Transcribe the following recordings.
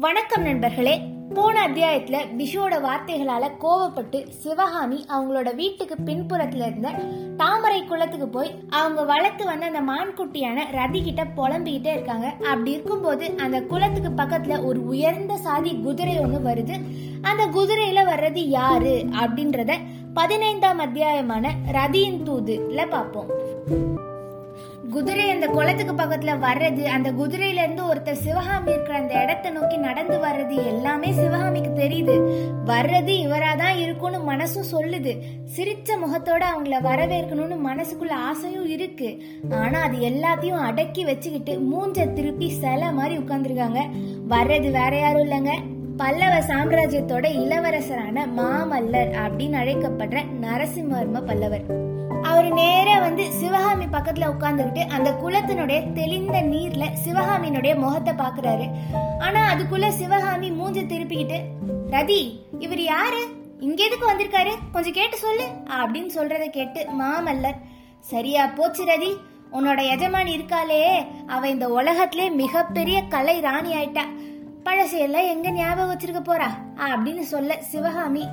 வணக்கம் நண்பர்களே. போன அத்தியாயத்துல விஷுவோட வார்த்தைகளால கோவப்பட்டு சிவகாமி அவங்களோட வீட்டுக்கு பின்புறத்துல இருந்த தாமரை குளத்துக்கு போய் அவங்க வளர்த்து வந்த அந்த மான்குட்டியான ரதி கிட்ட புலம்பிக்கிட்டே இருக்காங்க. அப்படி இருக்கும்போது அந்த குளத்துக்கு பக்கத்துல ஒரு உயர்ந்த சாதி குதிரை ஒண்ணு வருது. அந்த குதிரையில வர்றது யாரு அப்படின்றத பதினைந்தாம் அத்தியாயமான ரதியின் தூதுல பார்ப்போம். குதிரை அந்த குளத்துக்கு பக்கத்துல வர்றது அந்த குதிரையில இருந்து ஒருத்தர் சிவகாமி இருக்கிற அந்த இடம் இடத்தை நோக்கி நடந்து வர்றது எல்லாமே சிவகாமிக்கு தெரியுது. வர்றது இவராதான் இருக்கும்னு மனசும் சொல்லுது. சிரிச்ச முகத்தோட அவங்கள வரவேற்கணும்னு மனசுக்குள்ள ஆசையும் இருக்கு. ஆனா அது எல்லாத்தையும் அடக்கி வச்சுக்கிட்டு மூஞ்ச திருப்பி சிலை மாதிரி உட்கார்ந்துருக்காங்க. வர்றது வேற யாரும் இல்லைங்க. பல்லவ சாம்ராஜ்யத்தோட இளவரசரான மாமல்லர் அப்படின்னு அழைக்கப்படுற நரசிம்மவர்ம பல்லவர். அவர் நேரா வந்து சிவகாமி பக்கத்துல உட்கார்ந்துக்கிட்டு அந்த குளத்தினுடைய தெளிந்த நீர்ல சிவகாமியினுடைய முகத்தை பாக்குறாரு ஆனா அதுக்குள்ள சிவகாமி மூஞ்ச திருப்பிக்கிட்டு ரதி இவர் யாரு? இங்க எதுக்கு வந்திருக்காரு? கொஞ்சம் கேட்டு சொல்லு அப்படின்னு சொல்றத கேட்டு மாமல்லர் சரியா போச்சு ரதி. உன்னோட எஜமானி இருக்காளே. அவ இந்த உலகத்திலே மிகப்பெரிய கலை ராணி ஆயிட்டா. பழசையெல்லாம் எங்க ஞாபகம் வச்சிருக்க போறா? அப்படின்னு சொல்ல சிவகாமி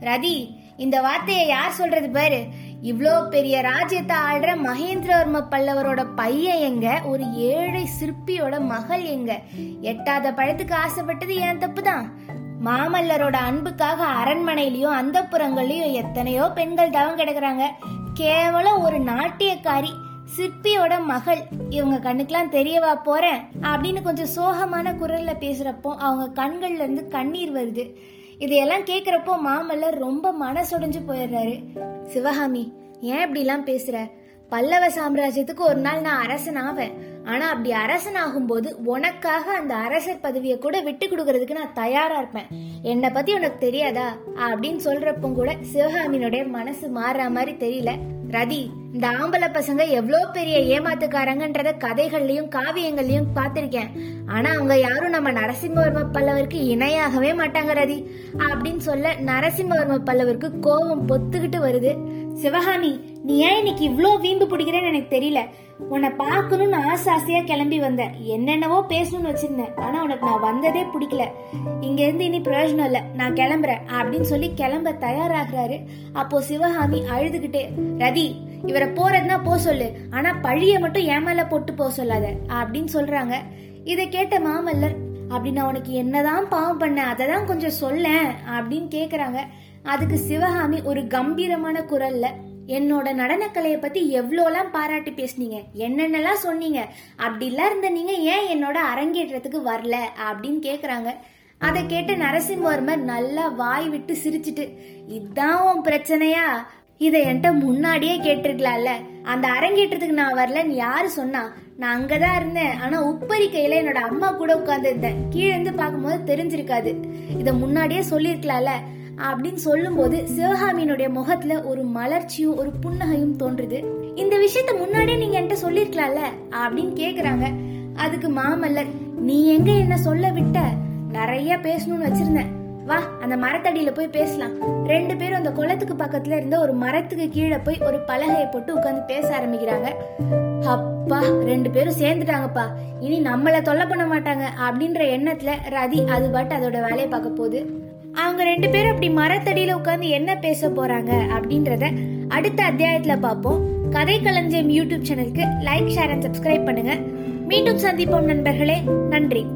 ரதி இந்த வார்த்தையை யார் சொல்றது பாரு. இவ்ளோ பெரிய ராஜ்யத்தை ஆள்ற மகேந்திரவர்ம பல்லவரோட பையன் எங்க? ஒரு ஏழை சிற்பியோட மகள் எங்க? எட்டாத பழத்துக்கு ஆசைப்பட்டது ஏன் தப்பு தான் மாமல்லரோட அன்புக்காக அரண்மனையிலயும் அந்த எத்தனையோ பெண்கள் தவம் கிடக்குறாங்க. கேவலம் ஒரு நாட்டியக்காரி. சிற்பியோட மகள் இவங்க கண்ணுக்கெல்லாம் தெரியவா போறேன் அப்படின்னு கொஞ்சம் சோகமான குரல்ல பேசுறப்போ அவங்க கண்கள்ல இருந்து கண்ணீர் வருது. இதையெல்லாம் கேக்குறப்போ மாமல்லர் ரொம்ப மனசுடைஞ்சு போயிடுறாரு. சிவகாமி ஏன் இப்படிலாம் பேசுற? பல்லவ சாம்ராஜ்யத்துக்கு ஒரு நாள் நான் அரசன் ஆவேன். ஆனா அப்படி அரசன் ஆகும்போது உனக்காக அந்த அரசர் பதவியை கூட விட்டு கொடுக்கறதுக்கு நான் தயாரா இருப்பேன். என்னை பத்தி உனக்கு தெரியாதா? அப்படின்னு சொல்றப்போ கூட சிவகாமியினுடைய மனசு மாறுற மாதிரி தெரியல. ரதி இந்த ஆம்பளை பசங்க எவ்வளோ பெரிய ஏமாத்துக்காரங்கன்றத கதைகள்லயும் காவியங்கள்லயும் பார்த்திருக்கேன். ஆனா அவங்க யாரும் நம்ம நரசிம்மவர்ம பல்லவருக்கு இணையாகவே மாட்டாங்க ரதி. அப்படின்னு சொல்ல நரசிம்மவர்ம பல்லவருக்கு கோபம் பொத்துக்கிட்டு வருது. சிவகாமி நீ ஏன் இன்னைக்கு இவ்வளோ வீம்பு பிடிக்கிறேன்னு எனக்கு தெரியல. உன்னை பார்க்கணும்னு ஆசை ஆசையா கிளம்பி வந்தேன் என்னென்னவோ பேசணும்னு வச்சிருந்தேன். ஆனா உனக்கு நான் வந்ததே பிடிக்கல. இங்க இருந்து இனி பிரயோஜனம் இல்ல. நான் கிளம்புறேன் அப்படின்னு சொல்லி கிளம்ப தயாராகிறாரு. அப்போ சிவகாமி அழுதுகிட்டே ரதி இவரை போறதுனா போ சொல்லு. ஆனா பழிய மட்டும் ஏமால போட்டு போக சொல்லாத. அப்படின்னு சொல்றாங்க. இதை கேட்ட மாமல்லர் அப்படி நான் உனக்கு என்னதான் பாவம் பண்ண அதை தான் கொஞ்சம் சொல்ல அப்படின்னு கேக்குறாங்க. அதுக்கு சிவகாமி ஒரு கம்பீரமான குரல்ல என்னோட நடனக்கலையை பத்தி எவ்வளோலாம் பாராட்டி பேசுனீங்க? என்னென்னலாம் சொன்னீங்க? அப்படிலாம் இருந்த நீங்க ஏன் என்னோட அரங்கேற்றத்துக்கு வரல? அப்படின்னு கேக்குறாங்க. அதை கேட்ட நரசிம்மவர்மர் நல்லா வாய் விட்டு சிரிச்சிட்டு இதான் உன் பிரச்சனையா? இதை என்கிட்ட முன்னாடியே கேட்டிருக்கலாம்ல. அந்த அரங்கேற்றத்துக்கு நான் வரலன்னு யாரு சொன்னா நான் அங்கதான் இருந்தேன். ஆனா உப்பரி கையில என்னோட அம்மா கூட உட்கார்ந்து இருந்தேன் கீழே இருந்து பார்க்கும்போது தெரிஞ்சிருக்காது. இதை முன்னாடியே சொல்லியிருக்கலாம்ல. அப்படின்னு சொல்லும்போது சிவகாமியினுடைய முகத்துல ஒரு மலர்ச்சியும் ஒரு புன்னகையும் தோன்றுது. இந்த விஷயத்த முன்னாடியே நீங்க என்கிட்ட சொல்லிருக்கலாம்ல அப்படின்னு கேக்குறாங்க. அதுக்கு மாமல்லர் நீ எங்க என்ன சொல்ல விட்ட? நிறைய பேசணும்னு வச்சிருந்தேன். வா அந்த மரத்தடியில போய் பேசலாம். ரெண்டு பேரும் அந்த குளத்துக்கு பக்கத்துல இருந்த ஒரு மரத்துக்கு கீழே போய் ஒரு பலகையை போட்டு உட்காந்து பேச ஆரம்பிக்கிறாங்க. அப்பா ரெண்டு பேரும் சேர்ந்துட்டாங்கப்பா. இனி நம்மளை தொல்லை பண்ண மாட்டாங்க அப்படின்ற எண்ணத்துல ரதி அது பாட்டு அதோட வேலையை பார்க்க போகுது. அவங்க ரெண்டு பேரும் அப்படி மரத்தடியில உட்காந்து என்ன பேச போறாங்க அப்படின்றத அடுத்த அத்தியாயத்துல பார்ப்போம். கதை களஞ்சியம் யூடியூப் சேனலுக்கு லைக் ஷேர் அண்ட் சப்ஸ்கிரைப் பண்ணுங்க. மீண்டும் சந்திப்போம் நண்பர்களே. நன்றி.